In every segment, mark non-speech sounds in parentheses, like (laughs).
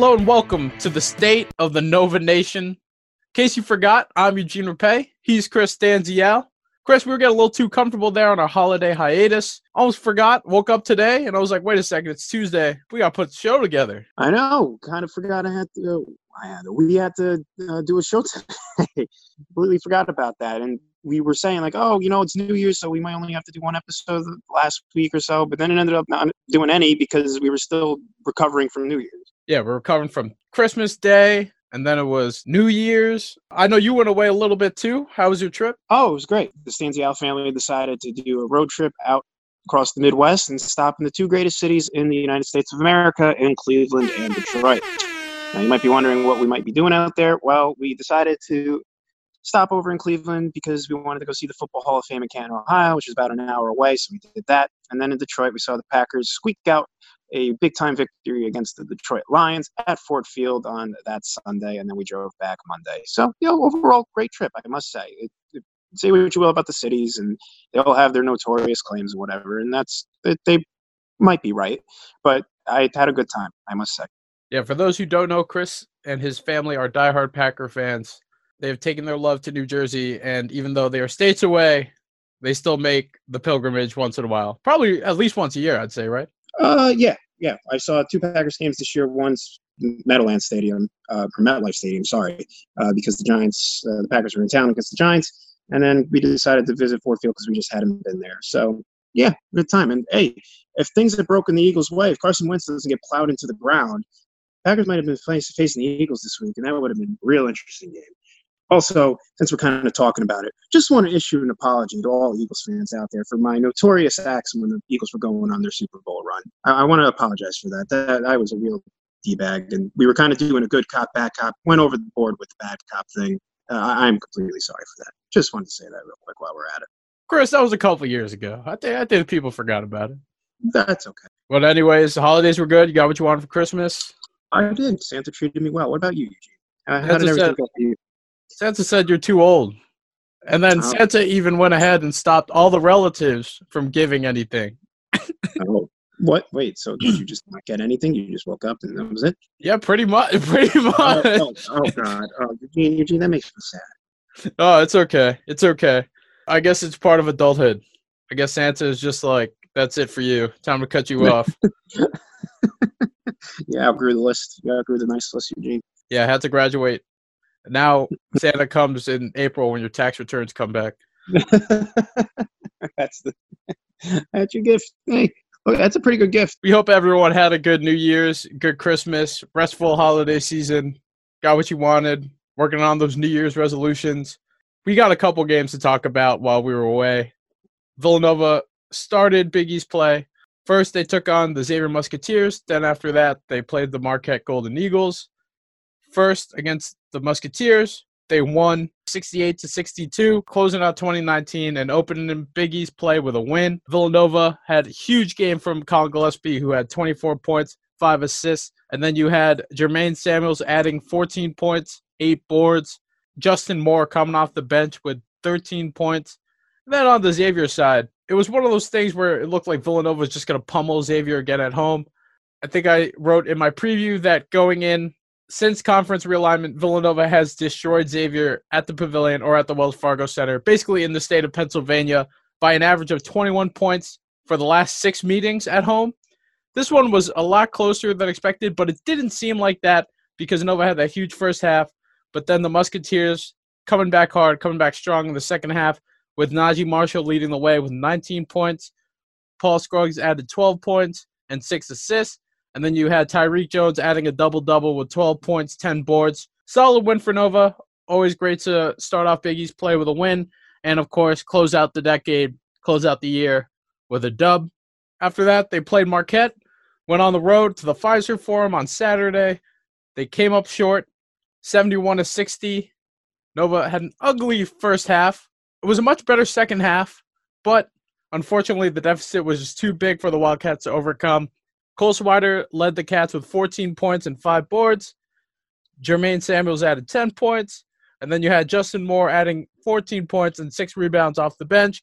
Hello and welcome to the state of the Nova Nation. In case you forgot, I'm Eugene Rapay. He's Chris Stanzial. Chris, we were getting a little too comfortable there on our holiday hiatus. Almost forgot, woke up today, and I was like, wait a second, it's Tuesday. We got to put the show together. I know. Kind of forgot I had to. I had to we had to uh, do a show (laughs) today. Completely forgot about that. And we were saying like, oh, you know, it's New Year's, so we might only have to do one episode last week or so. But then it ended up not doing any because we were still recovering from New Year's yeah, we're recovering from Christmas Day, and then it was New Year's. I know you went away a little bit too. How was your trip? Oh, it was great. The Stanzial family decided to do a road trip out across the Midwest and stop in the two greatest cities in the United States of America in Cleveland and Detroit. Now, you might be wondering what we might be doing out there. Well, we decided to stop over in Cleveland because we wanted to go see the Football Hall of Fame in Canton, Ohio, which is about an hour away. So we did that. And then in Detroit, we saw the Packers squeak out a big time victory against the Detroit Lions at Ford Field on that Sunday, and then we drove back Monday. So, you know, overall, great trip, I must say. It, it, say what you will about the cities, and they all have their notorious claims and whatever, and that's they might be right, but I had a good time, I must say. Yeah, for those who don't know, Chris and his family are diehard Packer fans. They have taken their love to New Jersey, and even though they are states away, they still make the pilgrimage once in a while. Probably at least once a year, I'd say, right? Uh, yeah, yeah. I saw two Packers games this year. Once Meadowlands Stadium, uh, or MetLife Stadium, sorry, uh, because the Giants, uh, the Packers were in town against the Giants, and then we decided to visit Ford Field because we just hadn't been there. So yeah, good time. And hey, if things had broken the Eagles' way, if Carson Wentz doesn't get plowed into the ground, Packers might have been facing the Eagles this week, and that would have been a real interesting game also, since we're kind of talking about it, just want to issue an apology to all Eagles fans out there for my notorious acts when the Eagles were going on their Super Bowl run. I, I want to apologize for that. That I was a real d-bag, and we were kind of doing a good cop, bad cop. Went over the board with the bad cop thing. Uh, I'm completely sorry for that. Just wanted to say that real quick while we're at it. Chris, that was a couple years ago. I think I think people forgot about it. That's okay. Well, anyways, the holidays were good. You got what you wanted for Christmas. I did. Santa treated me well. What about you, Eugene? Uh, how did everything go for you? Santa said you're too old. And then oh. Santa even went ahead and stopped all the relatives from giving anything. oh, (laughs) what? Wait, so did you just not get anything? You just woke up and that was it? Yeah, pretty (laughs) oh, oh, much. Pretty much. Oh, oh, oh God. Oh, Eugene, Eugene, that makes me sad. Oh, it's okay. It's okay. I guess it's part of adulthood. I guess Santa is just like, that's it for you. Time to cut you (laughs) off. yeah, I outgrew the list. You outgrew the nice list, Eugene. Yeah, I had to graduate. Now Santa comes in April when your tax returns come back. (laughs) that's the (laughs) that's your gift. Hey, look, that's a pretty good gift. We hope everyone had a good New Year's, good Christmas, restful holiday season. Got what you wanted. Working on those New Year's resolutions. We got a couple games to talk about while we were away. Villanova started Big East play. First, they took on the Xavier Musketeers. Then, after that, they played the Marquette Golden Eagles. First, against the Musketeers. They won 68 to 62, closing out 2019 and opening in Big East play with a win. Villanova had a huge game from Collin Gillespie, who had 24 points, five assists. And then you had Jermaine Samuels adding 14 points, eight boards. Justin Moore coming off the bench with 13 points. And then on the Xavier side, it was one of those things where it looked like Villanova was just going to pummel Xavier again at home. I think I wrote in my preview that going in, since conference realignment, Villanova has destroyed Xavier at the Pavilion or at the Wells Fargo Center, basically in the state of Pennsylvania, by an average of 21 points for the last six meetings at home. This one was a lot closer than expected, but it didn't seem like that because Nova had that huge first half. But then the Musketeers coming back hard, coming back strong in the second half, with Naji Marshall leading the way with 19 points. Paul Scruggs added 12 points and six assists. And then you had Tyrique Jones adding a double double with 12 points, 10 boards. Solid win for Nova. Always great to start off Big East play with a win. And of course, close out the decade, close out the year with a dub. After that, they played Marquette, went on the road to the Fiserv Forum on Saturday. They came up short, 71 to 60. Nova had an ugly first half. It was a much better second half, but unfortunately, the deficit was just too big for the Wildcats to overcome. Cole Swider led the Cats with 14 points and five boards. Jermaine Samuels added 10 points. And then you had Justin Moore adding 14 points and six rebounds off the bench,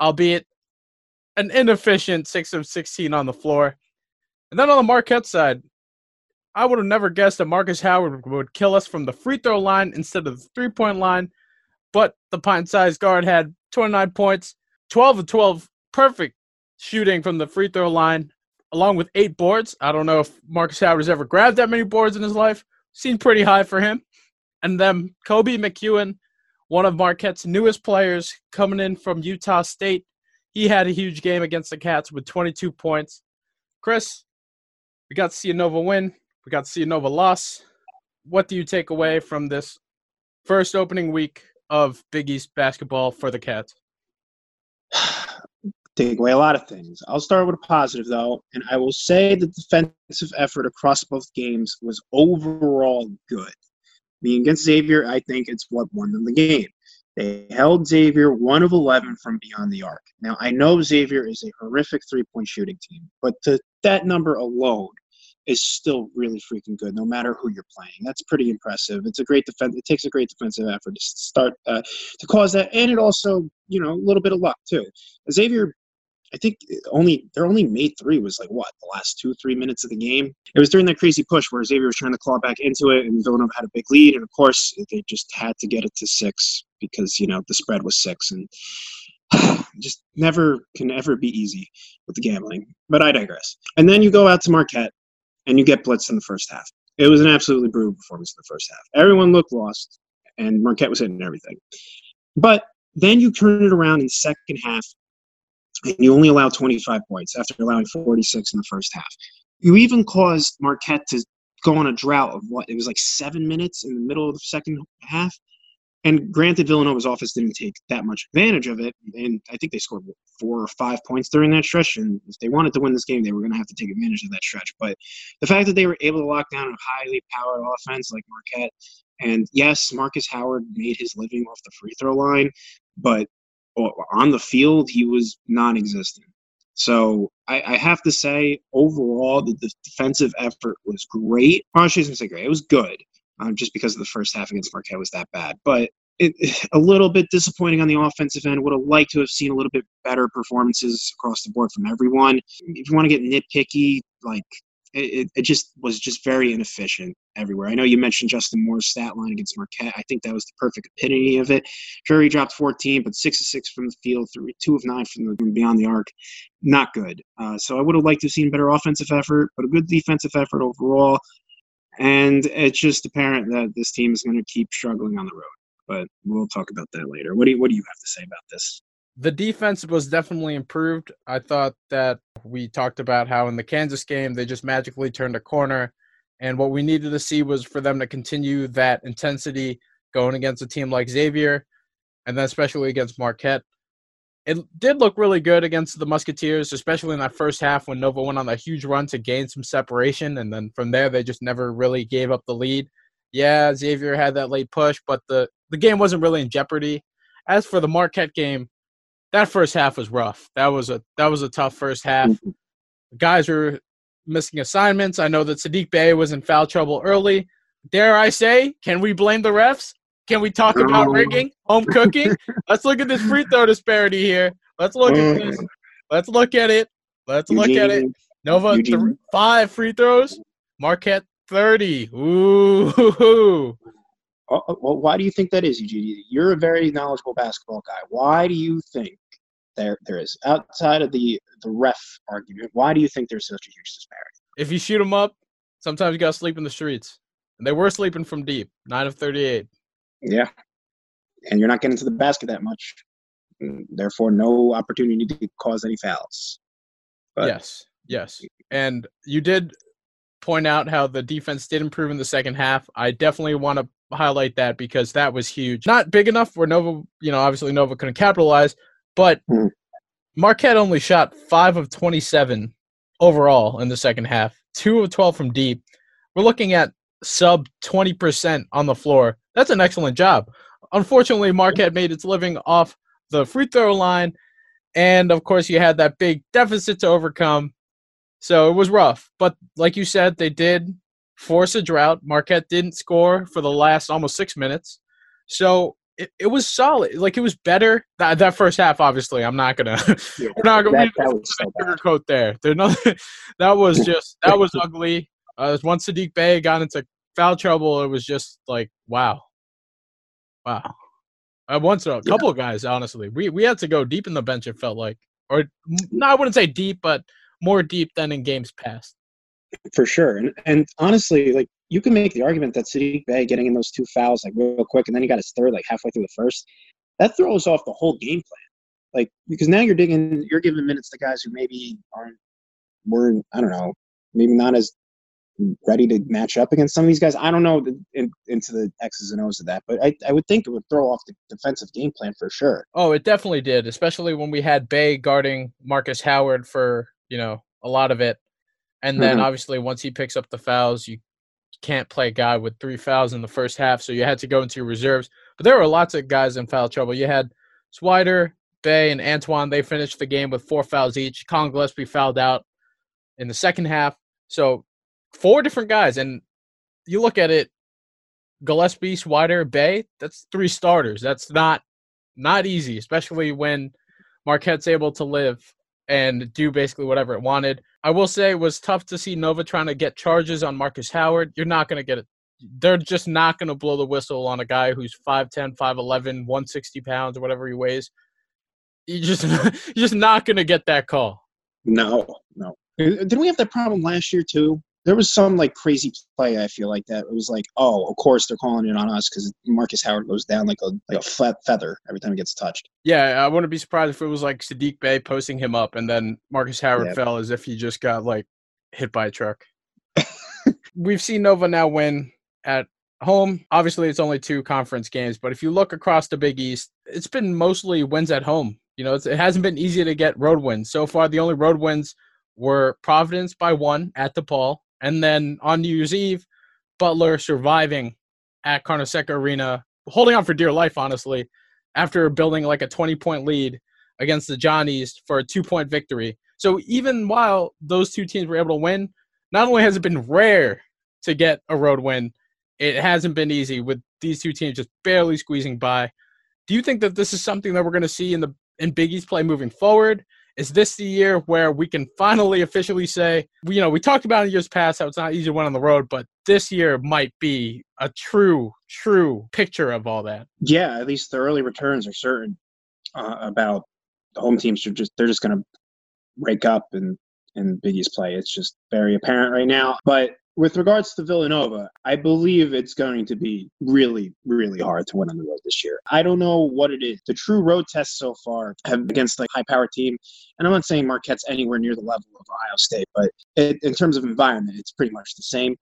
albeit an inefficient 6 of 16 on the floor. And then on the Marquette side, I would have never guessed that Marcus Howard would kill us from the free throw line instead of the three point line. But the pint sized guard had 29 points, 12 of 12, perfect shooting from the free throw line, along with eight boards. I don't know if Marcus Howard has ever grabbed that many boards in his life. Seemed pretty high for him. And then Koby McEwen, one of Marquette's newest players coming in from Utah State. He had a huge game against the Cats with 22 points. Chris, we got to see a Nova win. We got to see a Nova loss. What do you take away from this first opening week of Big East basketball for the Cats? Take away a lot of things. I'll start with a positive though, and I will say the defensive effort across both games was overall good. Being against Xavier, I think it's what won them the game. They held Xavier one of 11 from beyond the arc. Now, I know Xavier is a horrific three point shooting team, but to, that number alone is still really freaking good, no matter who you're playing. That's pretty impressive. It's a great defense. It takes a great defensive effort to start uh, to cause that, and it also, you know, a little bit of luck too. Xavier I think eh, only their only made three was like what the last two three minutes of the game. It was during that crazy push where Xavier was trying to claw back into it, and Villanova had a big lead, and of course eh, they just had to get it to six because you know the spread was six, and (sighs) just never can ever be easy with the gambling. But I digress. And then you go out to Marquette, and you get blitzed in the first half. It was an absolutely brutal performance in the first half. Everyone looked lost, and Marquette was hitting everything. But then you turn it around in the second half and you only allow 25 points after allowing 46 in the first half. You even caused Marquette to go on a drought of what it was like seven minutes in the middle of the second half. And granted, Villanova's office didn't take that much advantage of it, and I think they scored four or five points during that stretch. And if they wanted to win this game, they were going to have to take advantage of that stretch. But the fact that they were able to lock down a highly powered offense like Marquette, and yes, Marcus Howard made his living off the free throw line, but on the field, he was non-existent. So I, I have to say, overall, the, the, defensive effort was great. I shouldn't say great; it was good, um, just because of the first half against Marquette was that bad. But it, (laughs) a little bit disappointing on the offensive end. Would have liked to have seen a little bit better performances across the board from everyone. If you want to get nitpicky, like it, it just was just very inefficient everywhere. I know you mentioned Justin Moore's stat line against Marquette. I think that was the perfect epitome of it. He dropped 14, but six of six from the field, three, two of nine from, the, from beyond the arc. Not good. Uh, so I would have liked to have seen better offensive effort, but a good defensive effort overall. And it's just apparent that this team is going to keep struggling on the road. But we'll talk about that later. What do you, what do you have to say about this? The defense was definitely improved. I thought that we talked about how in the Kansas game they just magically turned a corner, and what we needed to see was for them to continue that intensity going against a team like Xavier, and then especially against Marquette. It did look really good against the Musketeers, especially in that first half when Nova went on a huge run to gain some separation, and then from there they just never really gave up the lead. Yeah, Xavier had that late push, but the the game wasn't really in jeopardy. As for the Marquette game, that first half was rough. That was a that was a tough first half. Mm-hmm. Guys were missing assignments. I know that Saddiq Bey was in foul trouble early. Dare I say, can we blame the refs? Can we talk about rigging, home cooking? (laughs) Let's look at this free throw disparity here. Let's look at this. Mm. Let's look at it. Let's look at it. Nova th- five free throws. Marquette thirty. Ooh. (laughs) Uh, uh, well, why do you think that is, Eugene? You're a very knowledgeable basketball guy. Why do you think there there is outside of the the ref argument? Why do you think there's such a huge disparity? If you shoot them up, sometimes you gotta sleep in the streets, and they were sleeping from deep. Nine of thirty-eight. Yeah, and you're not getting to the basket that much, therefore no opportunity to cause any fouls. But, yes, yes, and you did point out how the defense did improve in the second half. I definitely want to highlight that because that was huge. Not big enough where Nova, you know, obviously Nova couldn't capitalize, but mm. Marquette only shot five of 27 overall in the second half, two of 12 from deep. We're looking at sub 20% on the floor. That's an excellent job. Unfortunately, Marquette made its living off the free throw line. And of course, you had that big deficit to overcome. So it was rough. But like you said, they did force a drought. Marquette didn't score for the last almost six minutes. So it, it was solid. Like it was better that, that first half. Obviously, I'm not gonna. (laughs) Yeah, we're not gonna that, that was so sugarcoat there. There's nothing. (laughs) that was (laughs) just that was ugly. Uh, once Saddiq Bey got into foul trouble, it was just like, wow, wow. Uh, once a couple of guys, honestly, we we had to go deep in the bench. It felt like, or no, I wouldn't say deep, but more deep than in games past. For sure, and and honestly, like you can make the argument that Saddiq Bey getting in those two fouls like real quick, and then he got his third like halfway through the first. That throws off the whole game plan. Like because now you're digging, you're giving minutes to guys who maybe aren't, were I don't know, maybe not as ready to match up against some of these guys. I don't know the, in, into the X's and O's of that, but I, I would think it would throw off the defensive game plan for sure. Oh, it definitely did, especially when we had Bey guarding Marcus Howard for you know a lot of it, and then mm-hmm. obviously once he picks up the fouls, you can't play a guy with three fouls in the first half, so you had to go into your reserves. But there were lots of guys in foul trouble. You had Swider, Bey, and Antoine. They finished the game with four fouls each. Collin Gillespie fouled out in the second half. So four different guys, and you look at it, Gillespie, Swider, Bey. That's three starters. That's not not easy, especially when Marquette's able to live and do basically whatever it wanted. I will say it was tough to see Nova trying to get charges on Marcus Howard. You're not going to get it. They're just not going to blow the whistle on a guy who's 5'10, 5'11, 160 pounds, or whatever he weighs. You just (laughs) you're just not going to get that call. No, no. Didn't we have that problem last year too? There was some like crazy play. I feel like that it was like, oh, of course they're calling it on us because Marcus Howard goes down like a like a flat feather every time he gets touched. Yeah, I wouldn't be surprised if it was like Saddiq Bey posting him up and then Marcus Howard yeah. fell as if he just got like hit by a truck. (laughs) We've seen Nova now win at home. Obviously, it's only two conference games, but if you look across the Big East, it's been mostly wins at home. You know, it hasn't been easy to get road wins so far. The only road wins were Providence by one at DePaul and then on New Year's Eve, Butler surviving at Carnesecca Arena, holding on for dear life, honestly, after building like a 20 point lead against the Johnnies for a two point victory. So even while those two teams were able to win, not only has it been rare to get a road win, it hasn't been easy with these two teams just barely squeezing by. Do you think that this is something that we're going to see in the in Big East play moving forward? Is this the year where we can finally officially say, you know, we talked about in years past how it's not easy to win on the road, but this year might be a true, true picture of all that? Yeah, at least the early returns are certain uh, about the home teams are just they're just going to break up and in Big East play. It's just very apparent right now. But with regards to Villanova, I believe it's going to be really, really hard to win on the road this year. I don't know what it is. The true road tests so far have against like high power team, and I'm not saying Marquette's anywhere near the level of Ohio State, but it, in terms of environment, it's pretty much the same.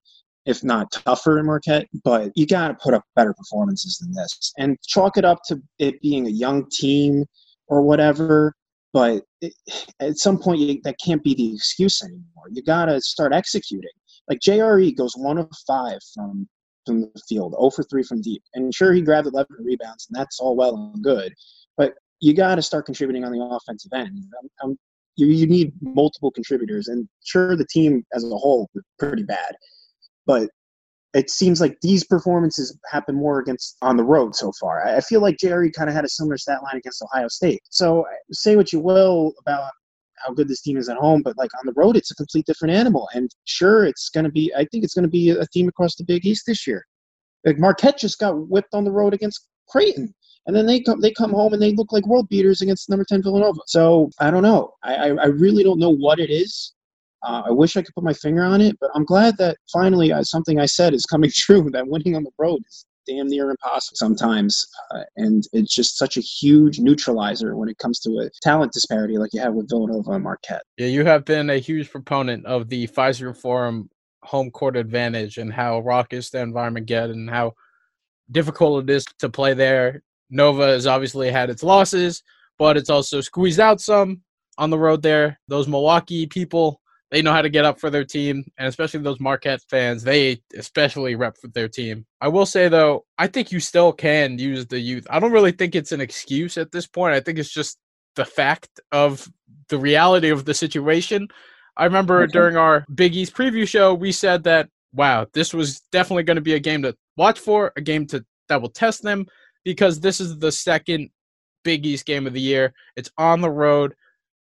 If not tougher in Marquette, but you got to put up better performances than this and chalk it up to it being a young team or whatever but it, at some point you, that can't be the excuse anymore you got to start executing like JRE goes one of five from from the field, 0 for 3 from deep. And sure, he grabbed 11 rebounds, and that's all well and good. But you got to start contributing on the offensive end. Um, um, you, you need multiple contributors. And sure, the team as a whole is pretty bad. But it seems like these performances happen more against on the road so far. I feel like Jerry kind of had a similar stat line against Ohio State. So say what you will about how good this team is at home, but like on the road, it's a complete different animal. And sure, it's going to be, I think it's going to be a theme across the Big East this year. Like Marquette just got whipped on the road against Creighton. And then they come, they come home and they look like world beaters against number 10 Villanova. So I don't know. I, I really don't know what it is. Uh, I wish I could put my finger on it, but I'm glad that finally uh, something I said is coming (laughs) true. That winning on the road is damn near impossible sometimes. Uh, and it's just such a huge neutralizer when it comes to a talent disparity like you have with Villanova and Marquette. Yeah, you have been a huge proponent of the Fiserv Forum home court advantage and how raucous the environment get and how difficult it is to play there. Nova has obviously had its losses, but it's also squeezed out some on the road there. Those Milwaukee people they know how to get up for their team, and especially those Marquette fans, they especially rep for their team. I will say though, I think you still can use the youth. I don't really think it's an excuse at this point. I think it's just the fact of the reality of the situation. I remember okay. during our Big East preview show, we said that wow, this was definitely going to be a game to watch for, a game to that will test them because this is the second Big East game of the year. It's on the road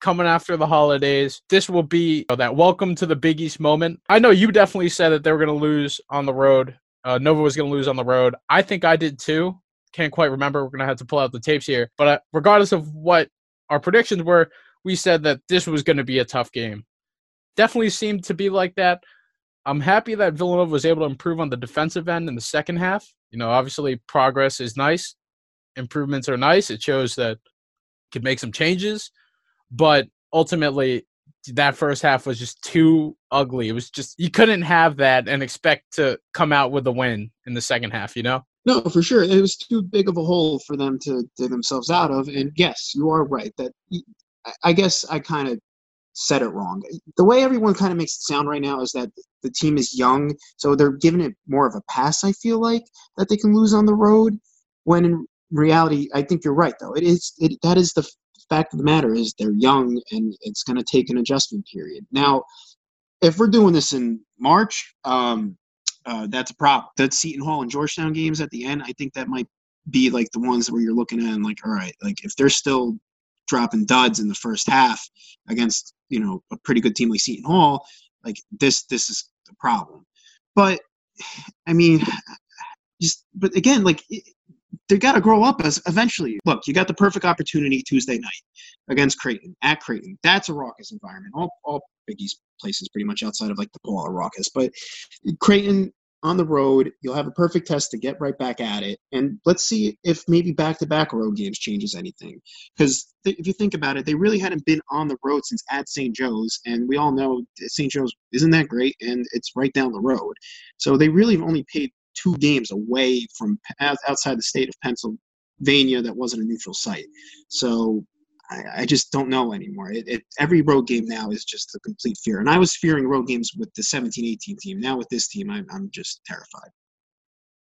coming after the holidays. This will be you that welcome to the Big East moment. I know you definitely said that they were going to lose on the road. Uh, Nova was going to lose on the road. I think I did too. Can't quite remember. We're going to have to pull out the tapes here. But uh, regardless of what our predictions were, we said that this was going to be a tough game. Definitely seemed to be like that. I'm happy that Villanova was able to improve on the defensive end in the second half. You know, obviously progress is nice, improvements are nice. It shows that could make some changes, but ultimately that first half was just too ugly. It was just you couldn't have that and expect to come out with a win in the second half, you know? No, for sure. It was too big of a hole for them to dig themselves out of. And yes, you are right that I guess I kind of said it wrong. The way everyone kind of makes it sound right now is that the team is young, so they're giving it more of a pass. I feel like that they can lose on the road, when in reality, I think you're right. Though it is it, that is the fact of the matter is they're young and it's going to take an adjustment period. Now, if we're doing this in March, um, uh, that's a problem. That Seton Hall and Georgetown games at the end, I think that might be like the ones where you're looking at and like, all right, like if they're still dropping duds in the first half against you know a pretty good team like Seton Hall, like this this is the problem. But I mean, just but again, like they got to grow up as eventually. Look, you got the perfect opportunity Tuesday night against Creighton at Creighton. That's a raucous environment. All all Big places pretty much outside of like DePaul are raucous, but Creighton on the road. You'll have a perfect test to get right back at it. And let's see if maybe back to back road games changes anything. Because th- if you think about it, they really hadn't been on the road since at St. Joe's. And we all know St. Joe's isn't that great and it's right down the road. So they really have only paid two games away from outside the state of Pennsylvania that wasn't a neutral site. So I, I just don't know anymore. It, it, every road game now is just a complete fear. And I was fearing road games with the 17 18 team. Now with this team, I'm, I'm just terrified.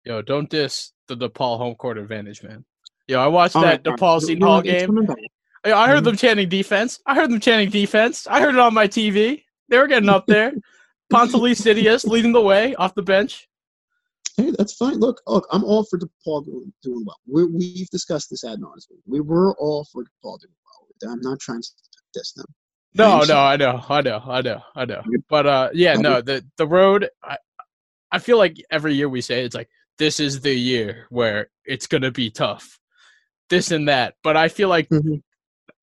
Yo, don't diss the DePaul home court advantage, man. Yo, I watched that right, DePaul Seton Hall game. Yo, I heard mm-hmm. them chanting defense. I heard them chanting defense. I heard it on my TV. They were getting up there. (laughs) Ponzinibbio Sidious leading the way off the bench. Hey, that's fine. Look, look, I'm all for DePaul doing, doing well. we have discussed this ad nauseum. We were all for DePaul doing well. I'm not trying to diss them. No, no, I know, I know, I know, I know. But uh, yeah, no, the the road. I, I feel like every year we say it's like this is the year where it's gonna be tough, this and that. But I feel like mm-hmm.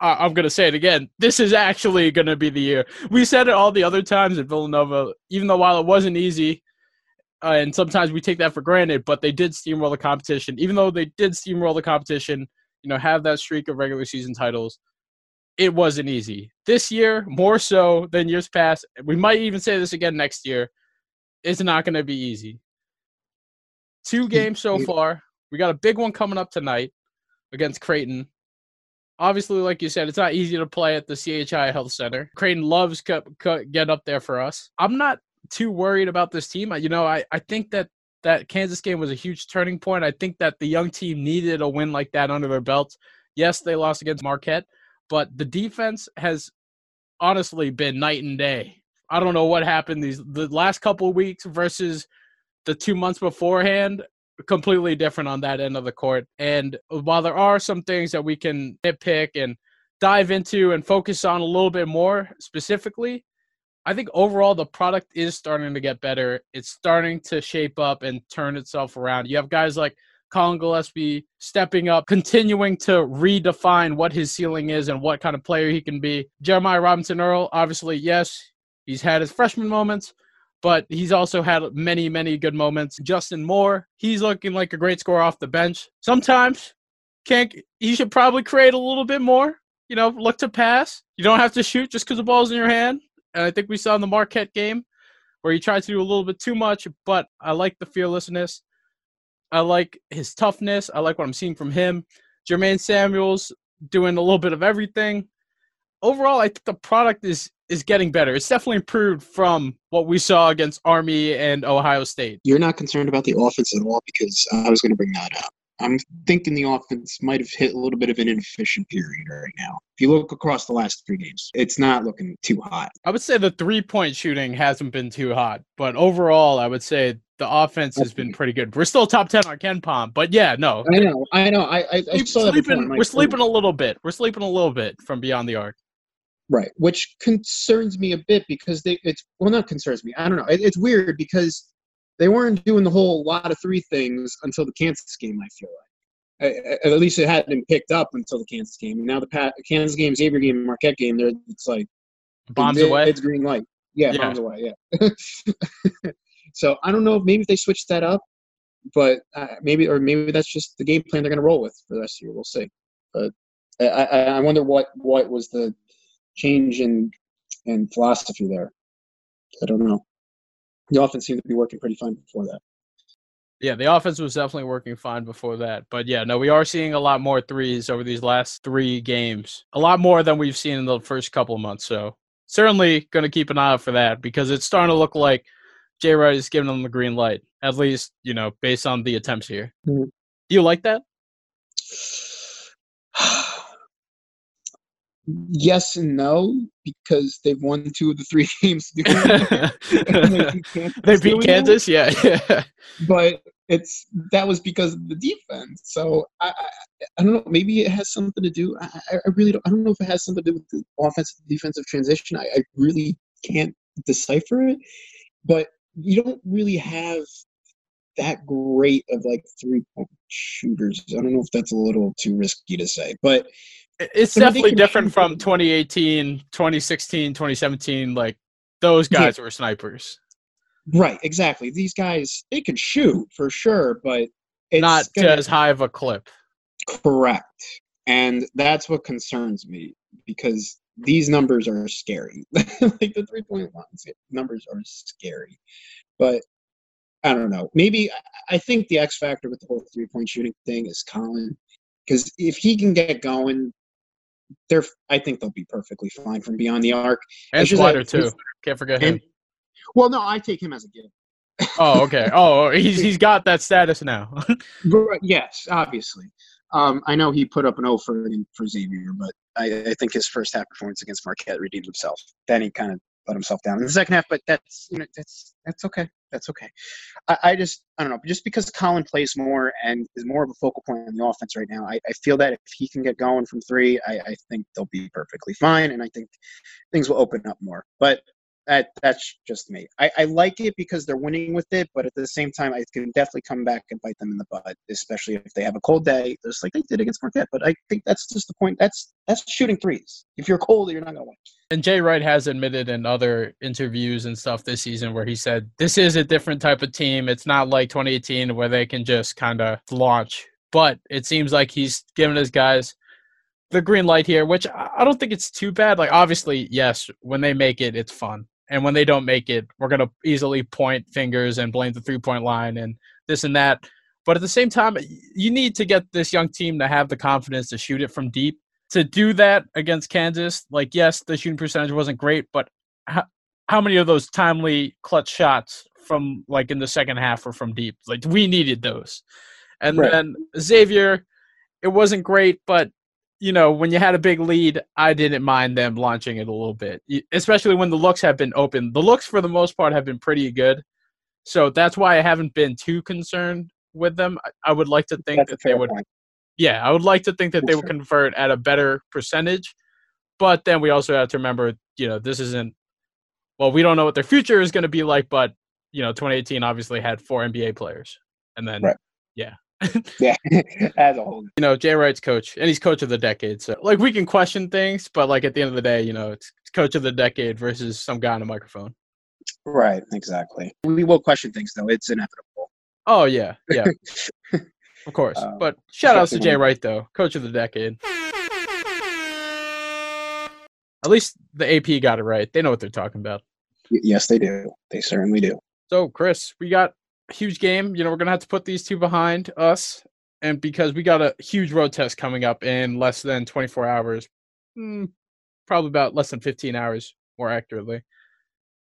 I, am gonna say it again. This is actually gonna be the year. We said it all the other times at Villanova, even though while it wasn't easy, uh, and sometimes we take that for granted, but they did steamroll the competition. Even though they did steamroll the competition, you know, have that streak of regular season titles it wasn't easy. This year, more so than years past, we might even say this again next year, it's not going to be easy. Two games so far. We got a big one coming up tonight against Creighton. Obviously, like you said, it's not easy to play at the CHI Health Center. Creighton loves get up there for us. I'm not too worried about this team. You know, I, I think that that Kansas game was a huge turning point. I think that the young team needed a win like that under their belts. Yes, they lost against Marquette, but the defense has honestly been night and day. I don't know what happened these the last couple weeks versus the two months beforehand. Completely different on that end of the court. And while there are some things that we can nitpick and dive into and focus on a little bit more specifically, I think overall the product is starting to get better. It's starting to shape up and turn itself around. You have guys like Collin Gillespie stepping up, continuing to redefine what his ceiling is and what kind of player he can be. Jeremiah Robinson Earl, obviously, yes, he's had his freshman moments, but he's also had many, many good moments. Justin Moore, he's looking like a great scorer off the bench. Sometimes can't he should probably create a little bit more. You know, look to pass. You don't have to shoot just because the ball's in your hand. And I think we saw in the Marquette game where he tried to do a little bit too much, but I like the fearlessness. I like his toughness. I like what I'm seeing from him. Jermaine Samuels doing a little bit of everything. Overall, I think the product is is getting better. It's definitely improved from what we saw against Army and Ohio State. You're not concerned about the offense at all because I was going to bring that up. I'm thinking the offense might have hit a little bit of an inefficient period right now. If you look across the last three games, it's not looking too hot. I would say the three point shooting hasn't been too hot, but overall, I would say the offense has been pretty good. We're still top ten on KenPom, but yeah, no. I know, I know. I, I, I saw sleeping, We're sleeping a little bit. We're sleeping a little bit from beyond the arc. Right, which concerns me a bit because they it's well not concerns me. I don't know. It, it's weird because they weren't doing the whole lot of three things until the Kansas game. I feel like, I, at least it hadn't been picked up until the Kansas game. And now the Pat, Kansas game, Xavier game, Marquette game, there it's like Bombs it, away. It's green light. Yeah, Yeah. bombs away. Yeah. (laughs) so I don't know. if Maybe if they switch that up, but uh, maybe or maybe that's just the game plan they're going to roll with for the rest of the year. We'll see. But I, I, I wonder what what was the change in in philosophy there. I don't know. The offense seemed to be working pretty fine before that. Yeah, the offense was definitely working fine before that. But yeah, no, we are seeing a lot more threes over these last three games. A lot more than we've seen in the first couple of months. So certainly going to keep an eye out for that because it's starting to look like Jay Wright is giving them the green light, at least, you know, based on the attempts here. Mhm. Do you like that? Yes and no because they've won two of the three (laughs) games. (laughs) doing it. And they beat Kansas they beat. Kansas? Yeah. (laughs) yeah. but it's that was because of the defense. So I, I, I don't know. Maybe it has something to do. I, I I really don't. I don't know if it has something to do with the offensive defensive transition. I, I really can't decipher it. But you don't really have that great of like three point shooters. I don't know if that's a little too risky to say, but It's definitely different from it. 2018, 2016, 2017. Like, those Yeah. guys were snipers. right, exactly. These guys they can shoot for sure, but it's Not gonna- as high of a clip. Correct. And that's what concerns me because these numbers are scary. (laughs) like the three point lines numbers are scary. But I don't know. Maybe I- I think the X factor with the whole three point shooting thing is Collin. Because if he can get going, they're I think they'll be perfectly fine from beyond the arc. And Swider, too. Can't forget him. Well, no, I take him as a given. Oh, okay. (laughs) Oh, he's he's got that status now. (laughs) Right, yes, obviously. Um, I know he put up an O for for Xavier, but I, I think his first half performance against Marquette redeemed himself. Then he kind of let himself down in the second half, but that's you know that's that's okay. That's okay. I, I just I don't know. Just because Collin plays more and is more of a focal point on the offense right now, I, I feel that if he can get going from three, I, I think they'll be perfectly fine, and I think things will open up more. But that that's just me. I, I like it because they're winning with it, but at the same time, I can definitely come back and bite them in the butt, especially if they have a cold day, just like they did against Marquette. But I think that's just the point. That's that's shooting threes. If you're cold, you're not gonna win. and Jay Wright has admitted in other interviews and stuff this season where he said this is a different type of team. It's not like 2018 where they can just kind of launch. But it seems like he's giving his guys the green light here, which I don't think it's too bad. Like obviously, yes, when they make it, it's fun. And when they don't make it, we're gonna easily point fingers and blame the three point line and this and that. But at the same time, you need to get this young team to have the confidence to shoot it from deep. To do that against Kansas, like yes, the shooting percentage wasn't great, but how, how many of those timely clutch shots from like in the second half were from deep? Like we needed those. And Right. then Xavier, it wasn't great, but you know, when you had a big lead, I didn't mind them launching it a little bit, especially when the looks have been open. The looks, for the most part, have been pretty good. So that's why I haven't been too concerned with them. I- would like to think That's that they would, point. yeah, I would like to think that they would convert at a better percentage. But then we also have to remember, you know, this isn't, well, we don't know what their future is going to be like, but, you know, 2018 obviously had four NBA players. And then, Right. yeah. (laughs) Yeah, (laughs) as a whole. you know, Jay Wright's coach, and he's coach of the decade. So, like, we can question things, but like at the end of the day, you know, it's, coach of the decade versus some guy on a microphone. Right, exactly. We will question things though. It's inevitable. Oh yeah, yeah, (laughs) of course. Um, but shout outs to Jay Wright though, coach of the decade. At least the AP got it right. They know what they're talking about. Yes, they do. They certainly do. So, Chris, we got huge game. You know, we're gonna have to put these two behind us, and because we got a huge road test coming up in less than 24 hours, mm, probably about less than 15 hours, more accurately,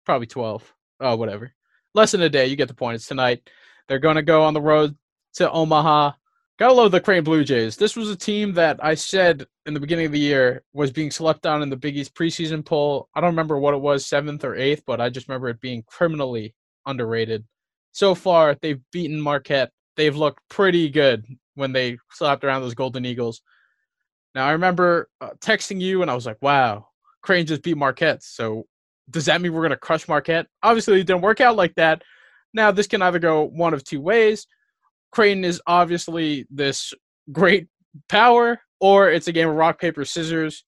probably 12. Oh, whatever. Less than a day. You get the point. It's tonight. They're gonna go on the road to Omaha. Gotta love the Creighton Blue Jays. This was a team that I said in the beginning of the year was being slept on in the Big East preseason poll. I don't remember what it was, seventh or eighth, but I just remember it being criminally underrated. So far, they've beaten Marquette. They've looked pretty good when they slapped around those Golden Eagles. Now, I remember uh, texting you, and I was like, wow, Creighton just beat Marquette. So does that mean we're to crush Marquette? Obviously, it didn't work out like that. Now, this can either go one of two ways. Creighton is obviously this great power, or it's a game of rock, paper, scissors,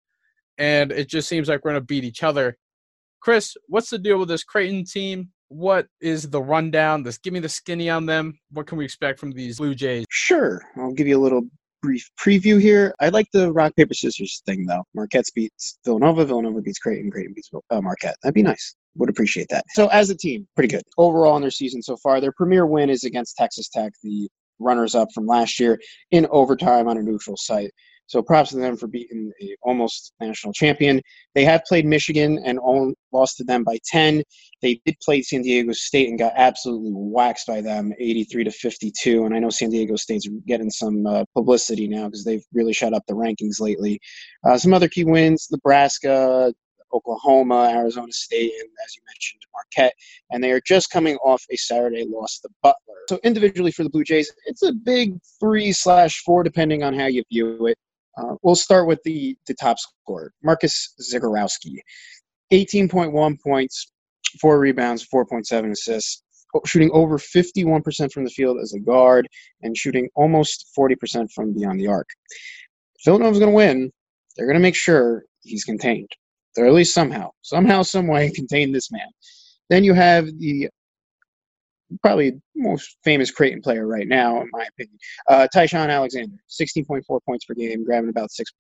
and it just seems like we're to beat each other. Chris, what's the deal with this Creighton team? What is the rundown? This give me the skinny on them. What can we expect from these Blue Jays? Sure. I'll give you a little brief preview here. I like the rock paper scissors thing though. Marquette beats Villanova, Villanova beats Creighton, Creighton beats uh, Marquette. That'd be nice. Would appreciate that. So as a team, pretty good overall in their season so far. Their premier win is against Texas Tech, the runners up from last year in overtime on a neutral site. So props to them for beating a almost national champion. They have played Michigan and all, lost to them by 10. They did play San Diego State and got absolutely waxed by them, 83 to 52. And I know San Diego State's getting some uh, publicity now because they've really shut up the rankings lately. Uh, some other key wins: Nebraska, Oklahoma, Arizona State, and as you mentioned, Marquette. And they are just coming off a Saturday loss to Butler. So individually for the Blue Jays, it's a big three slash four, depending on how you view it. Uh, we'll start with the, the top scorer, Marcus Zegarowski. 18.1 points, four rebounds, 4.7 assists, shooting over 51% from the field as a guard, and shooting almost 40% from beyond the arc. Villanova's going to win, they're going to make sure he's contained. Or at least somehow, somehow, some way, (laughs) contain this man. Then you have the probably most famous Creighton player right now, in my opinion. Uh, Ty-Shon Alexander, 16.4 points per game, grabbing about six,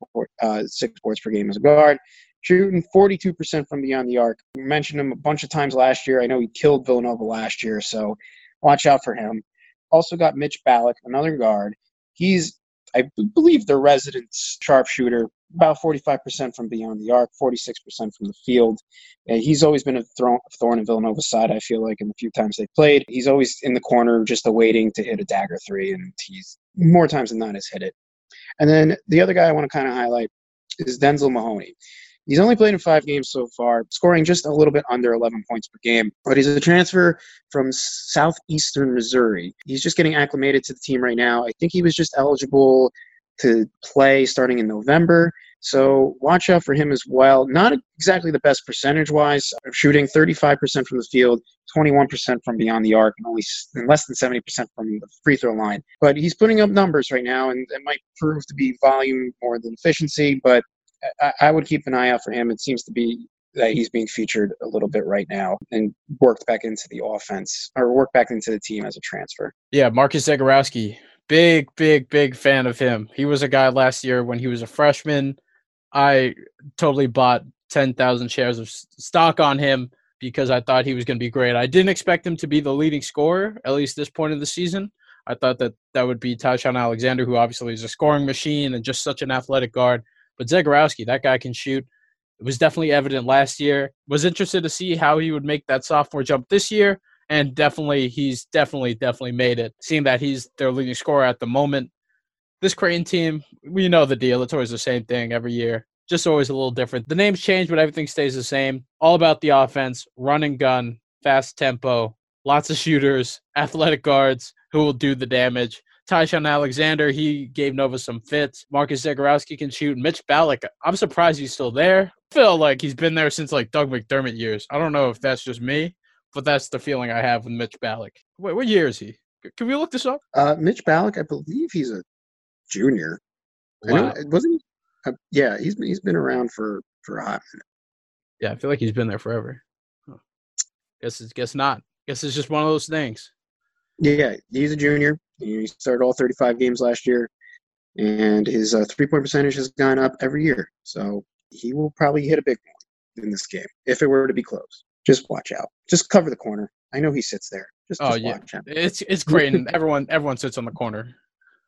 uh, six boards per game as a guard, shooting 42% from beyond the arc. We mentioned him a bunch of times last year. I know he killed Villanova last year, so watch out for him. Also got Mitch Ballock, another guard. He's, I believe, the resident sharpshooter about 45% from beyond the arc, 46% from the field. Uh, he's always been a thorn, thorn in Villanova's side, I feel like, in the few times they've played. He's always in the corner just awaiting to hit a dagger three, and he's more times than not has hit it. And then the other guy I want to kind of highlight is Denzel Mahoney. He's only played in five games so far, scoring just a little bit under 11 points per game. But he's a transfer from southeastern Missouri. He's just getting acclimated to the team right now. I think he was just eligible to play starting in November. So watch out for him as well. Not exactly the best percentage wise, shooting 35% from the field, 21% from beyond the arc, and only and less than 70% from the free throw line. But he's putting up numbers right now, and it might prove to be volume more than efficiency. But I, I would keep an eye out for him. It seems to be that he's being featured a little bit right now and worked back into the offense or worked back into the team as a transfer. Yeah, Marcus Zegarowski, big, big, big fan of him. He was a guy last year when he was a freshman. I totally bought 10,000 shares of stock on him because I thought he was going to be great. I didn't expect him to be the leading scorer, at least this point of the season. I thought that that would be Ty-Shon Alexander, who obviously is a scoring machine and just such an athletic guard. But Zegarowski, that guy can shoot. It was definitely evident last year. Was interested to see how he would make that sophomore jump this year and definitely he's definitely definitely made it. Seeing that he's their leading scorer at the moment. This Creighton team, we know the deal. It's always the same thing every year. Just always a little different. The names change, but everything stays the same. All about the offense, run and gun, fast tempo, lots of shooters, athletic guards who will do the damage. Ty-Shon Alexander, he gave Nova some fits. Marcus Zegarowski can shoot. Mitch Ballock, I'm surprised he's still there. I feel like he's been there since like Doug McDermott years. I don't know if that's just me, but that's the feeling I have with Mitch Ballock. Wait, what year is he? Can we look this up? Uh, Mitch Ballock, I believe he's a junior. Wow. Know, wasn't he? Uh, yeah, he's he's been around for for a hot minute. Yeah, I feel like he's been there forever. Huh. Guess it's guess not. Guess it's just one of those things. Yeah, he's a junior. He started all 35 games last year, and his uh, three point percentage has gone up every year. So he will probably hit a big one in this game if it were to be close just watch out. Just cover the corner. I know he sits there. Just, oh just yeah, it's it's great, and everyone everyone sits on the corner.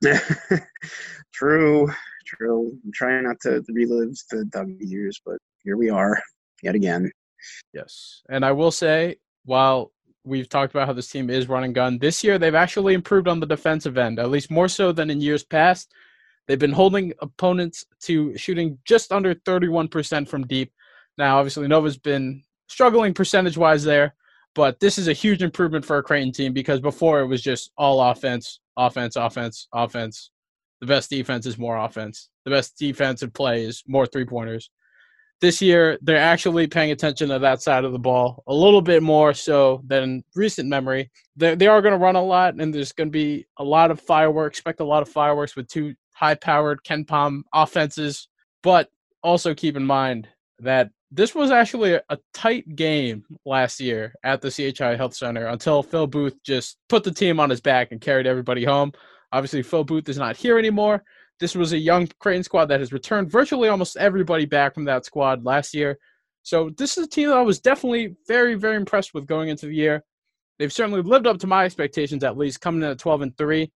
(laughs) true, true. I'm trying not to relive the Doug years, but here we are yet again. Yes, and I will say, while we've talked about how this team is running gun, this year they've actually improved on the defensive end, at least more so than in years past. They've been holding opponents to shooting just under 31% from deep. Now, obviously, Nova's been struggling percentage wise there, but this is a huge improvement for a Creighton team because before it was just all offense, offense, offense, offense. The best defense is more offense. The best defensive play is more three pointers. This year they're actually paying attention to that side of the ball a little bit more so than recent memory. They, they are going to run a lot, and there's going to be a lot of fireworks. Expect a lot of fireworks with two high-powered KenPom offenses, but also keep in mind that this was actually a, a, tight game last year at the CHI Health Center until Phil Booth just put the team on his back and carried everybody home. Obviously, Phil Booth is not here anymore. This was a young Creighton squad that has returned virtually almost everybody back from that squad last year. So this is a team that I was definitely very, very impressed with going into the year. They've certainly lived up to my expectations, at least coming in at 12 and 3.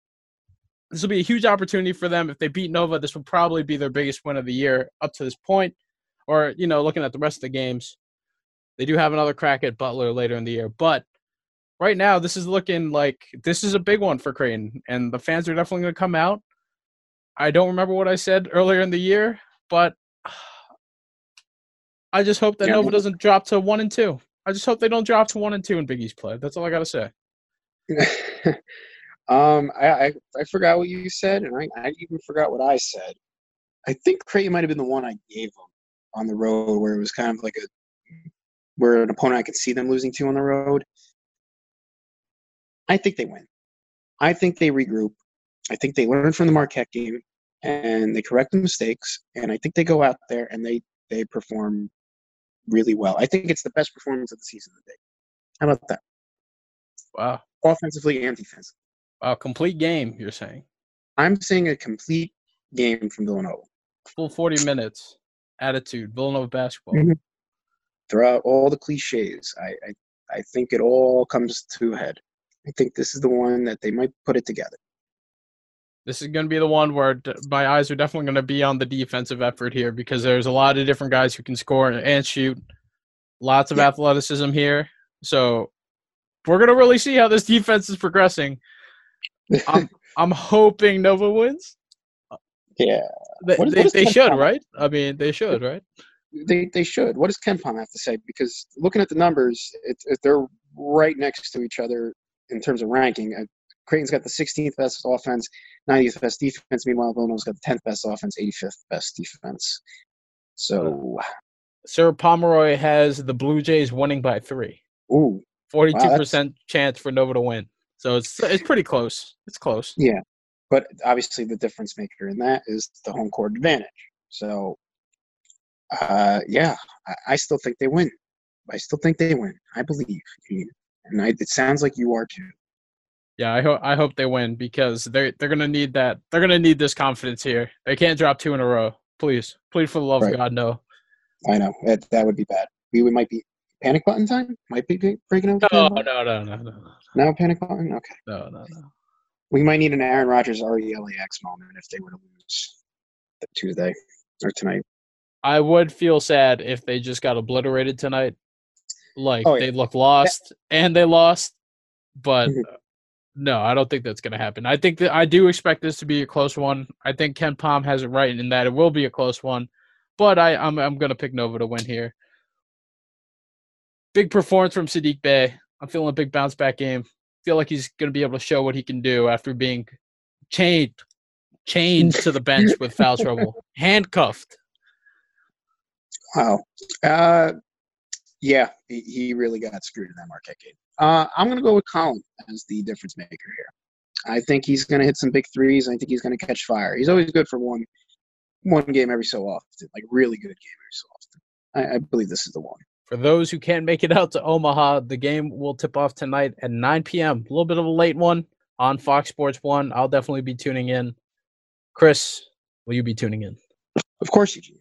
This will be a huge opportunity for them. If they beat Nova, this will probably be their biggest win of the year up to this point. Or, you know, looking at the rest of the games, they do have another crack at Butler later in the year. But right now, this is looking like this is a big one for Creighton, and the fans are definitely going to come out. I don't remember what I said earlier in the year, but (sighs) I just hope that yeah. Nova doesn't drop to one and two. I just hope they don't drop to one and two in Big East play. That's all I gotta say. (laughs) um, I, I, I forgot what you said, and I, I even forgot what I said. I think Creighton might have been the one I gave them on the road, where it was kind of like a where an opponent I could see them losing to on the road. I think they win. I think they regroup. I think they learn from the Marquette game and they correct the mistakes. And I think they go out there and they they perform really well. I think it's the best performance of the season today. How about that? Wow. Offensively and defensively. Wow, complete game, you're saying. I'm saying a complete game from Villanova. Full 40 minutes. Attitude, Villanova basketball. Mm-hmm. Throughout all the cliches, I, I I think it all comes to a head. I think this is the one that they might put it together. This is going to be the one where my eyes are definitely going to be on the defensive effort here because there's a lot of different guys who can score and shoot. Lots of yeah. athleticism here. So we're going to really see how this defense is progressing. (laughs) I'm, I'm hoping Nova wins. Yeah. They, is, they, they should, right? I mean, they should, right? They, they should. What does KenPom have to say? Because looking at the numbers, it, it, they're right next to each other in terms of ranking. Creighton's got the 16th best offense, 90th best defense. Meanwhile, Villanova's got the 10th best offense, 85th best defense. So, Sir Pomeroy has the Blue Jays winning by three. Ooh, 42% wow, chance for Nova to win. So it's it's pretty close. It's close. Yeah, but obviously the difference maker in that is the home court advantage. So, uh, yeah, I, I still think they win. I still think they win. I believe, and I, it sounds like you are too. Yeah, I hope I hope they win because they're they're gonna need that. They're gonna need this confidence here. They can't drop two in a row. Please, please, for the love right. of God, no. I know that that would be bad. We, we might be panic button time. Might be breaking out. No, no, no, no, no, no. No panic button. Okay. No, no, no. We might need an Aaron Rodgers RELAX moment if they were to lose Tuesday or tonight. I would feel sad if they just got obliterated tonight. Like oh, yeah. they look lost and they lost, but mm-hmm. No, I don't think that's going to happen. I think that I do expect this to be a close one. I think KenPom has it right in that it will be a close one, but I, I'm I'm going to pick Nova to win here. Big performance from Saddiq Bey. I'm feeling a big bounce back game. Feel like he's going to be able to show what he can do after being chained chained to the bench with foul (laughs) trouble, handcuffed. Wow. Uh, yeah, he, really got screwed in that Marquette game. Uh, I'm going to go with Collin as the difference maker here. I think he's going to hit some big threes. I think he's going to catch fire. He's always good for one one game every so often, like really good game every so often. I, I believe this is the one. For those who can't make it out to Omaha, the game will tip off tonight at 9 p.m. A little bit of a late one on Fox Sports One. I'll definitely be tuning in. Chris, will you be tuning in? Of course, Eugene.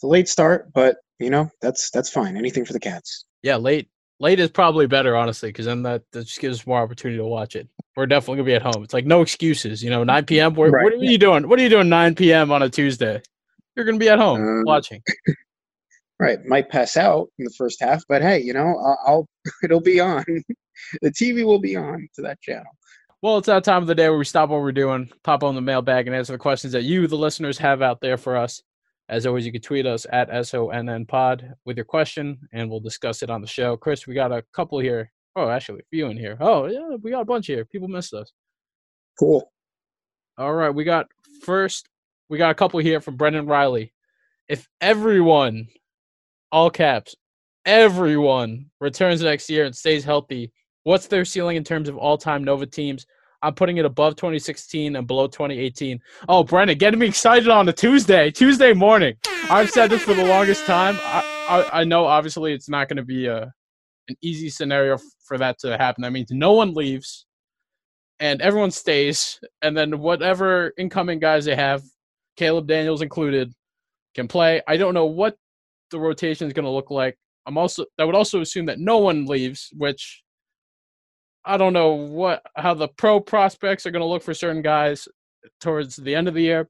It's a late start, but you know that's that's fine. Anything for the Cats. Yeah, late Late is probably better, honestly, because then that, that just gives us more opportunity to watch it. We're definitely gonna be at home. It's like no excuses, you know. 9 p.m. Right. What are you doing? What are you doing 9 p.m. on a Tuesday? You're gonna be at home um, watching. (laughs) Right, might pass out in the first half, but hey, you know, I'll, I'll (laughs) it'll be on. (laughs) the TV will be on to that channel. Well, it's that time of the day where we stop what we're doing, pop on the mailbag, and answer the questions that you, the listeners, have out there for us. As always, you can tweet us at SONN Pod with your question, and we'll discuss it on the show. Chris, we got a couple here. Oh, actually, a few in here. Oh, yeah, we got a bunch here. People missed us. Cool. All right, we got first. We got a couple here from Brendan Riley. If everyone all caps, everyone returns next year and stays healthy, what's their ceiling in terms of all-time Nova teams? I'm putting it above 2016 and below 2018. Oh, Brennan, getting me excited on a Tuesday, Tuesday morning. I've said this for the longest time. I, I, I know obviously it's not going to be a an easy scenario for that to happen. That means no one leaves and everyone stays, and then whatever incoming guys they have, Caleb Daniels included, can play. I don't know what the rotation is going to look like. I'm also that would also assume that no one leaves, which I don't know what how the pro prospects are going to look for certain guys towards the end of the year,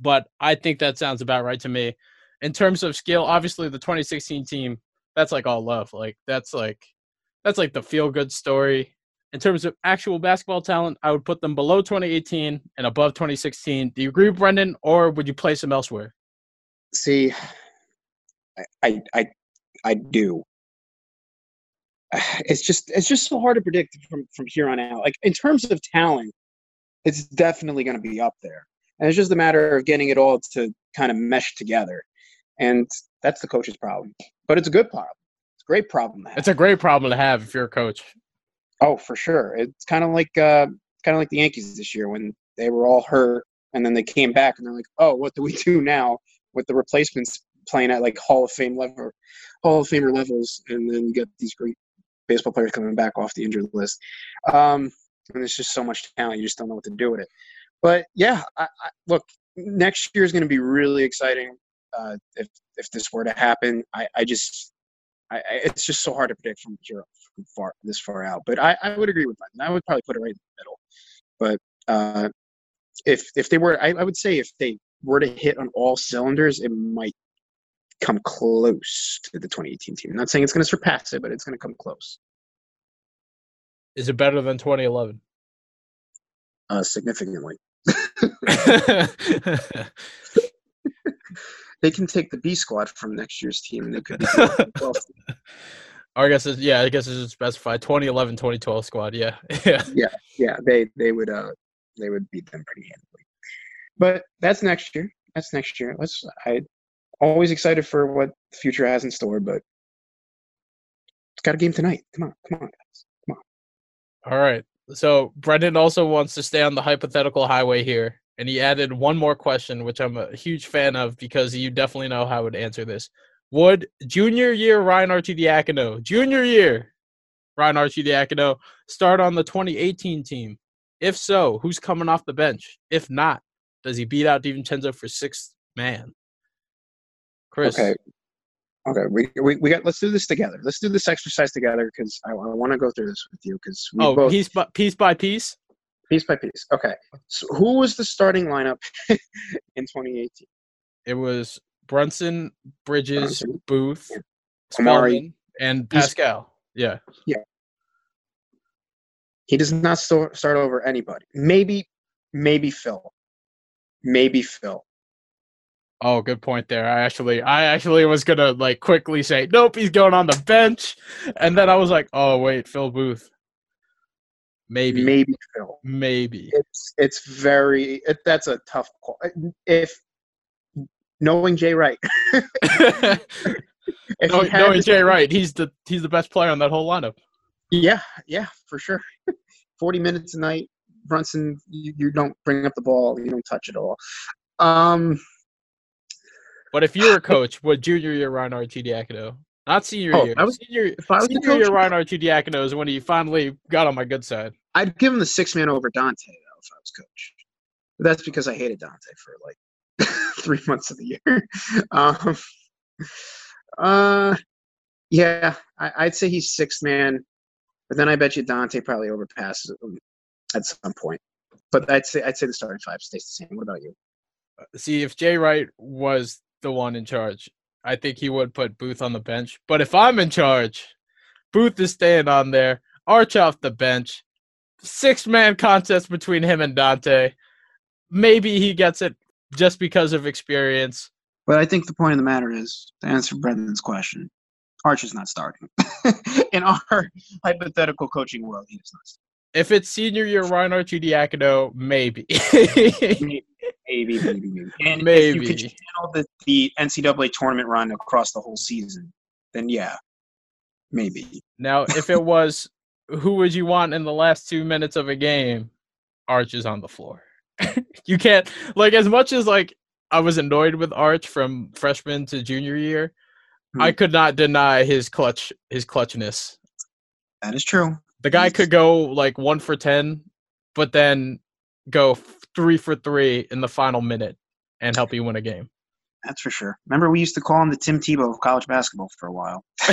but I think that sounds about right to me. In terms of skill, obviously the 2016 team, that's like all love. Like that's like that's like the feel good story. In terms of actual basketball talent, I would put them below 2018 and above 2016. Do you agree Brendan, or would you place them elsewhere? See, I, I, I, I do. (sighs) It's just it's just so hard to predict from from here on out. Like in terms of talent, it's definitely going to be up there, and it's just a matter of getting it all to kind of mesh together, and that's the coach's problem. But it's a good problem. It's a great problem to have. It's a great problem to have if you're a coach. Oh, for sure. It's kind of like uh, kind of like the Yankees this year when they were all hurt and then they came back and they're like, "Oh, what do we do now with the replacements playing at like Hall of Fame level, Hall of Famer levels, and then you get these great baseball players coming back off the injured list. Um, and there's just so much talent, you just don't know what to do with it. But yeah, I, I, look, next year is going to be really exciting. Uh, if if this were to happen, I, I just, I, it's just so hard to predict from here from far this far out. But I, I would agree with that. I would probably put it right in the middle. But uh, if if they were, I, I would say if they were to hit on all cylinders, it might come close to the 2018 team. I'm not saying it's going to surpass it, but it's going to come close. Is it better than 2011? Uh, significantly. (laughs) they can take the B squad from next year's team. They could. (laughs) I guess it's, yeah, I guess it's specified 2011, 2012 squad. Yeah, (laughs) yeah, yeah, yeah. They they would uh they would beat them pretty handily. But that's next year. That's next year. Let's. I always excited for what the future has in store, but it's got a game tonight. Come on, come on, guys, come on. All right. So Brendan also wants to stay on the hypothetical highway here, and he added one more question, which I'm a huge fan of because you definitely know how I would answer this. Would junior year Ryan Arcidiacono, junior year Ryan Arcidiacono, start on the 2018 team? If so, who's coming off the bench? If not, does he beat out DiVincenzo for sixth man? Chris. Okay. Okay, we, we, we got. Let's do this together. Let's do this exercise together because I, I want to go through this with you because oh, both, piece by piece by piece. Piece by piece. Okay. So who was the starting lineup (laughs) in 2018? It was Brunson, Bridges, Brunson. Booth, Omari, and Pascal. Yeah. Yeah. He does not start start over anybody. Maybe, maybe Phil. Maybe Phil. Oh, good point there. I actually, I actually was gonna like quickly say, nope, he's going on the bench, and then I was like, oh wait, Phil Booth. Maybe, maybe Phil. Maybe it's it's very it, that's a tough call. If knowing Jay Wright, (laughs) (laughs) knowing, knowing Jay Wright, he's the he's the best player on that whole lineup. Yeah, yeah, for sure. (laughs) Forty minutes a night, Brunson. You, you don't bring up the ball. You don't touch it all. Um, but if you were a coach, would junior year Ryan Arcidiacono, not senior oh, year, was, senior, if I was senior coach, year Ryan Arcidiacono is when he finally got on my good side. I'd give him the six man over Donte though if I was coach. But that's because I hated Donte for like (laughs) three months of the year. (laughs) um, uh, yeah, I, would say he's six man, but then I bet you Donte probably overpasses him at some point. But I'd say I'd say the starting five stays the same. What about you? See, if Jay Wright was the one in charge. I think he would put Booth on the bench. But if I'm in charge, Booth is staying on there. Arch off the bench. Six man contest between him and Donte. Maybe he gets it just because of experience. But I think the point of the matter is to answer Brendan's question. Arch is not starting. (laughs) in our hypothetical coaching world, he is not If it's senior year Ryan Arcidiacono, maybe. maybe. (laughs) Maybe, maybe, maybe. (laughs) And Maybe. if you could channel the, the NCAA tournament run across the whole season, then yeah, maybe. Now, if it was who would you want in the last two minutes of a game, Arch is on the floor. (laughs) you can't like as much as like I was annoyed with Arch from freshman to junior year. I Hmm. could not deny his clutch his clutchness. That is true. The guy could go like one for ten, but then go three for three in the final minute and help you win a game. That's for sure. Remember, we used to call him the Tim Tebow of college basketball for a while. (laughs)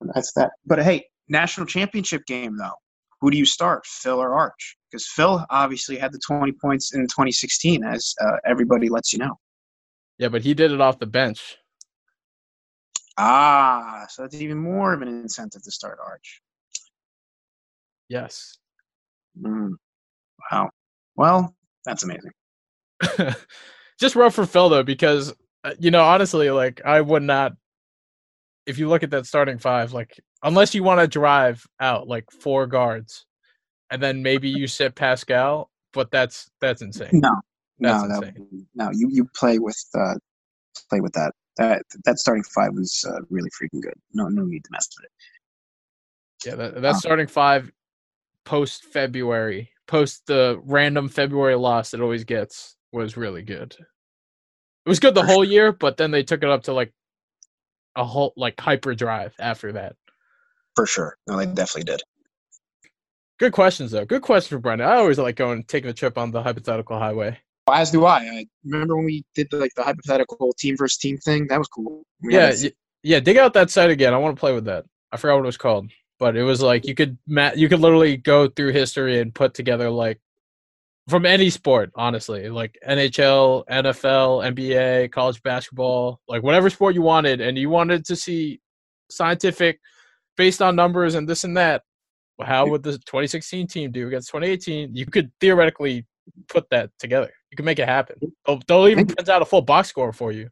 That's that. But hey, national championship game though. Who do you start, Phil or Arch? Because Phil obviously had the 20 points in 2016, as uh, everybody lets you know. yeah, but he did it off the bench. Ah, so that's even more of an incentive to start Arch. Yes. Mm. Wow. Well, that's amazing. (laughs) just rough for Phil though, because uh, you know, honestly, like I would not. If you look at that starting five, like unless you want to drive out like four guards, and then maybe you sit Pascal, but that's that's insane. No, That's no, insane. no. You you play with uh, play with that. That that starting five was uh, really freaking good. No, no need to mess with it. Yeah, that, that Wow. starting five post February, post the random February loss it always gets was really good. It was good the whole year, but then they took it up to like a whole like hyperdrive after that. For sure. No, they definitely did. Good questions though. Good question for Brendan. I always like going taking a trip on the hypothetical highway. As do I. I remember when we did the, like the hypothetical team versus team thing. That was cool. We Yeah, yeah. Dig out that site again. I want to play with that. I forgot what it was called, but it was like you could you could literally go through history and put together like from any sport, honestly, like NHL, NFL, NBA, college basketball, like whatever sport you wanted, and you wanted to see scientific based on numbers and this and that. How would the 2016 team do against 2018? You could theoretically put that together. You can make it happen. They'll, they'll even print out a full box score for you.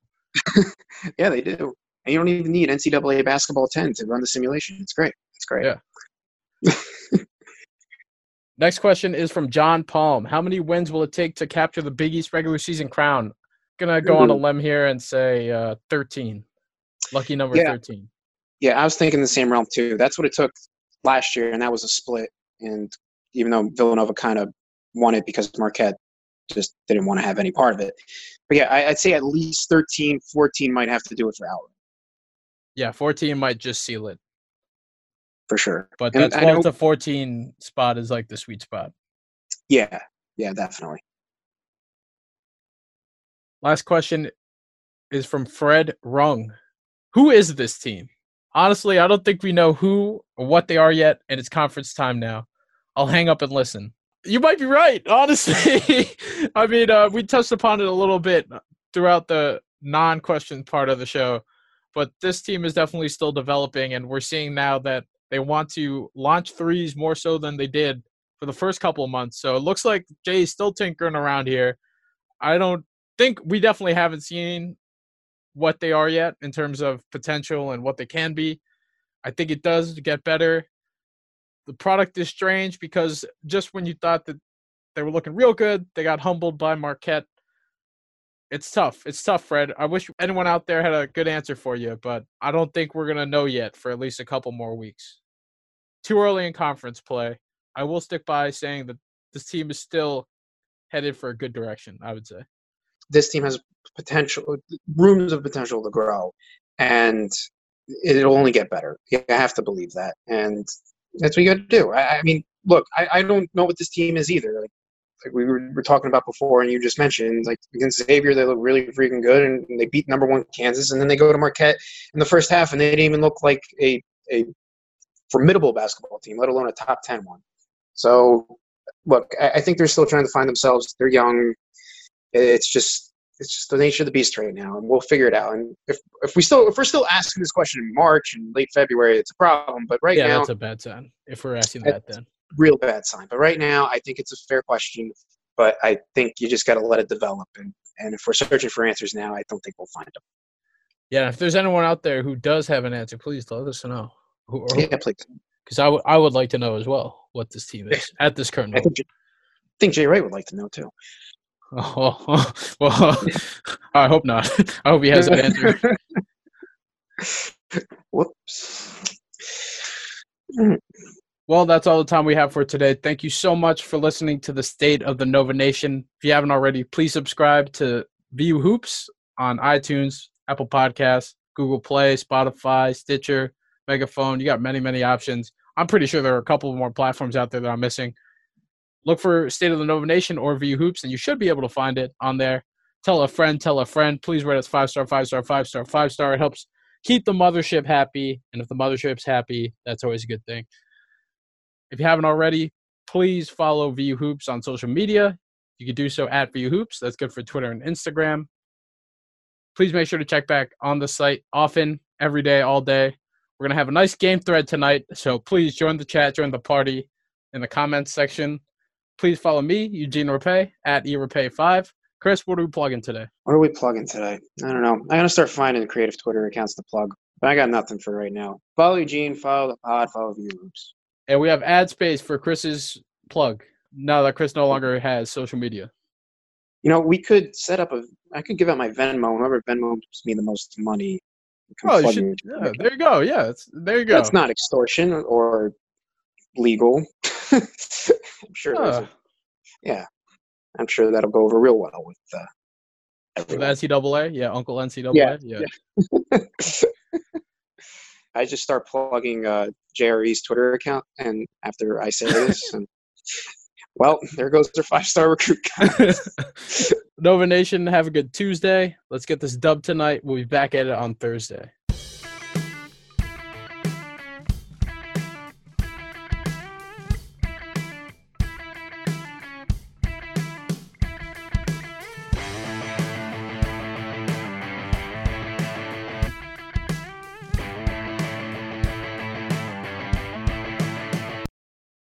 (laughs) yeah, they do. And you don't even need NCAA basketball 10 to run the simulation. It's great. It's great. Yeah. (laughs) Next question is from John Palm. How many wins will it take to capture the Big East regular season crown? Gonna go on a limb here and say uh, 13. Lucky number Yeah. 13. Yeah, I was thinking the same realm too. That's what it took last year, and that was a split. And even though Villanova kind of won it because Marquette just didn't want to have any part of it. But yeah, I, I'd say at least 13, 14 might have to do it for outright, Yeah, 14 might just seal it, for sure. but And that 12 to 14 spot is like the sweet spot. Yeah, yeah, definitely. Last question is from Fred Rung. Who is this team? Honestly, I don't think we know who or what they are yet, and it's conference time now. I'll hang up and listen. You might be right, honestly. (laughs) I mean, uh, we touched upon it a little bit throughout the non question part of the show, but this team is definitely still developing, and we're seeing now that they want to launch threes more so than they did for the first couple of months. So it looks like Jay's still tinkering around here. I don't think we definitely haven't seen what they are yet in terms of potential and what they can be. I think it does get better. The product is strange because just when you thought that they were looking real good, they got humbled by Marquette. It's tough. It's tough, Fred. I wish anyone out there had a good answer for you, but I don't think we're going to know yet for at least a couple more weeks. Too early in conference play. I will stick by saying that this team is still headed for a good direction, I would say. This team has potential, rooms of potential to grow, and it'll only get better. You have to believe that, and that's what you got to do. I, I mean, look, I, I don't know what this team is either. Like, like we were, were talking about before, and you just mentioned, like against Xavier, they look really freaking good, and they beat number one Kansas, and then they go to Marquette in the first half, and they didn't even look like a a formidable basketball team, let alone a top ten one. So, look, I, I think they're still trying to find themselves. They're young. It's just it's just the nature of the beast right now, and we'll figure it out. And if if we still if we're still asking this question in March and late February, it's a problem. But right now yeah, now, that's a bad sign if we're asking that then. Real bad sign. But right now, I think it's a fair question. But I think you just got to let it develop. And and if we're searching for answers now, I don't think we'll find them. Yeah, if there's anyone out there who does have an answer, please let us know. Yeah, please. Because I would I would like to know as well what this team is at this current I moment. think think Jay Wright would like to know too. Oh, (laughs) well, (laughs) I hope not. I hope he has an answer. (laughs) Whoops. Well, that's all the time we have for today. Thank you so much for listening to the State of the Nova Nation. If you haven't already, please subscribe to VU Hoops on iTunes, Apple Podcasts, Google Play, Spotify, Stitcher, Megaphone. You got many, many options. I'm pretty sure there are a couple more platforms out there that I'm missing. Look for State of the Nova Nation or VU Hoops, and you should be able to find it on there. Tell a friend, tell a friend. Please rate us five star, five star, five star, five star. It helps keep the mothership happy. And if the mothership's happy, that's always a good thing. If you haven't already, please follow VU Hoops on social media. You can do so at VU Hoops. That's good for Twitter and Instagram. Please make sure to check back on the site often, every day, all day. We're going to have a nice game thread tonight. So please join the chat, join the party in the comments section. Please follow me, Eugene Rapay, at eRapay5. Chris, what are we plugging today? What are we plugging today? I don't know. I'm gonna start finding creative Twitter accounts to plug, but I got nothing for right now. Follow Eugene, follow the pod, follow VU Hoops. And we have ad space for Chris's plug now that Chris no longer has social media. You know, we could set up a. I could give out my Venmo. Whoever Venmo gives me the most money. Oh, you should, yeah, there you go. Yeah, it's, there you go. That's not extortion or legal. (laughs) I'm sure. Huh. yeah, I'm sure that'll go over real well with. Uh, With. NCAA, yeah, Uncle NCAA, Yeah, yeah. (laughs) I just start plugging uh, JRE's Twitter account, and after I say this, and (laughs) well, there goes their five star recruit. (laughs) (laughs) Nova Nation, have a good Tuesday. Let's get this dub tonight. We'll be back at it on Thursday.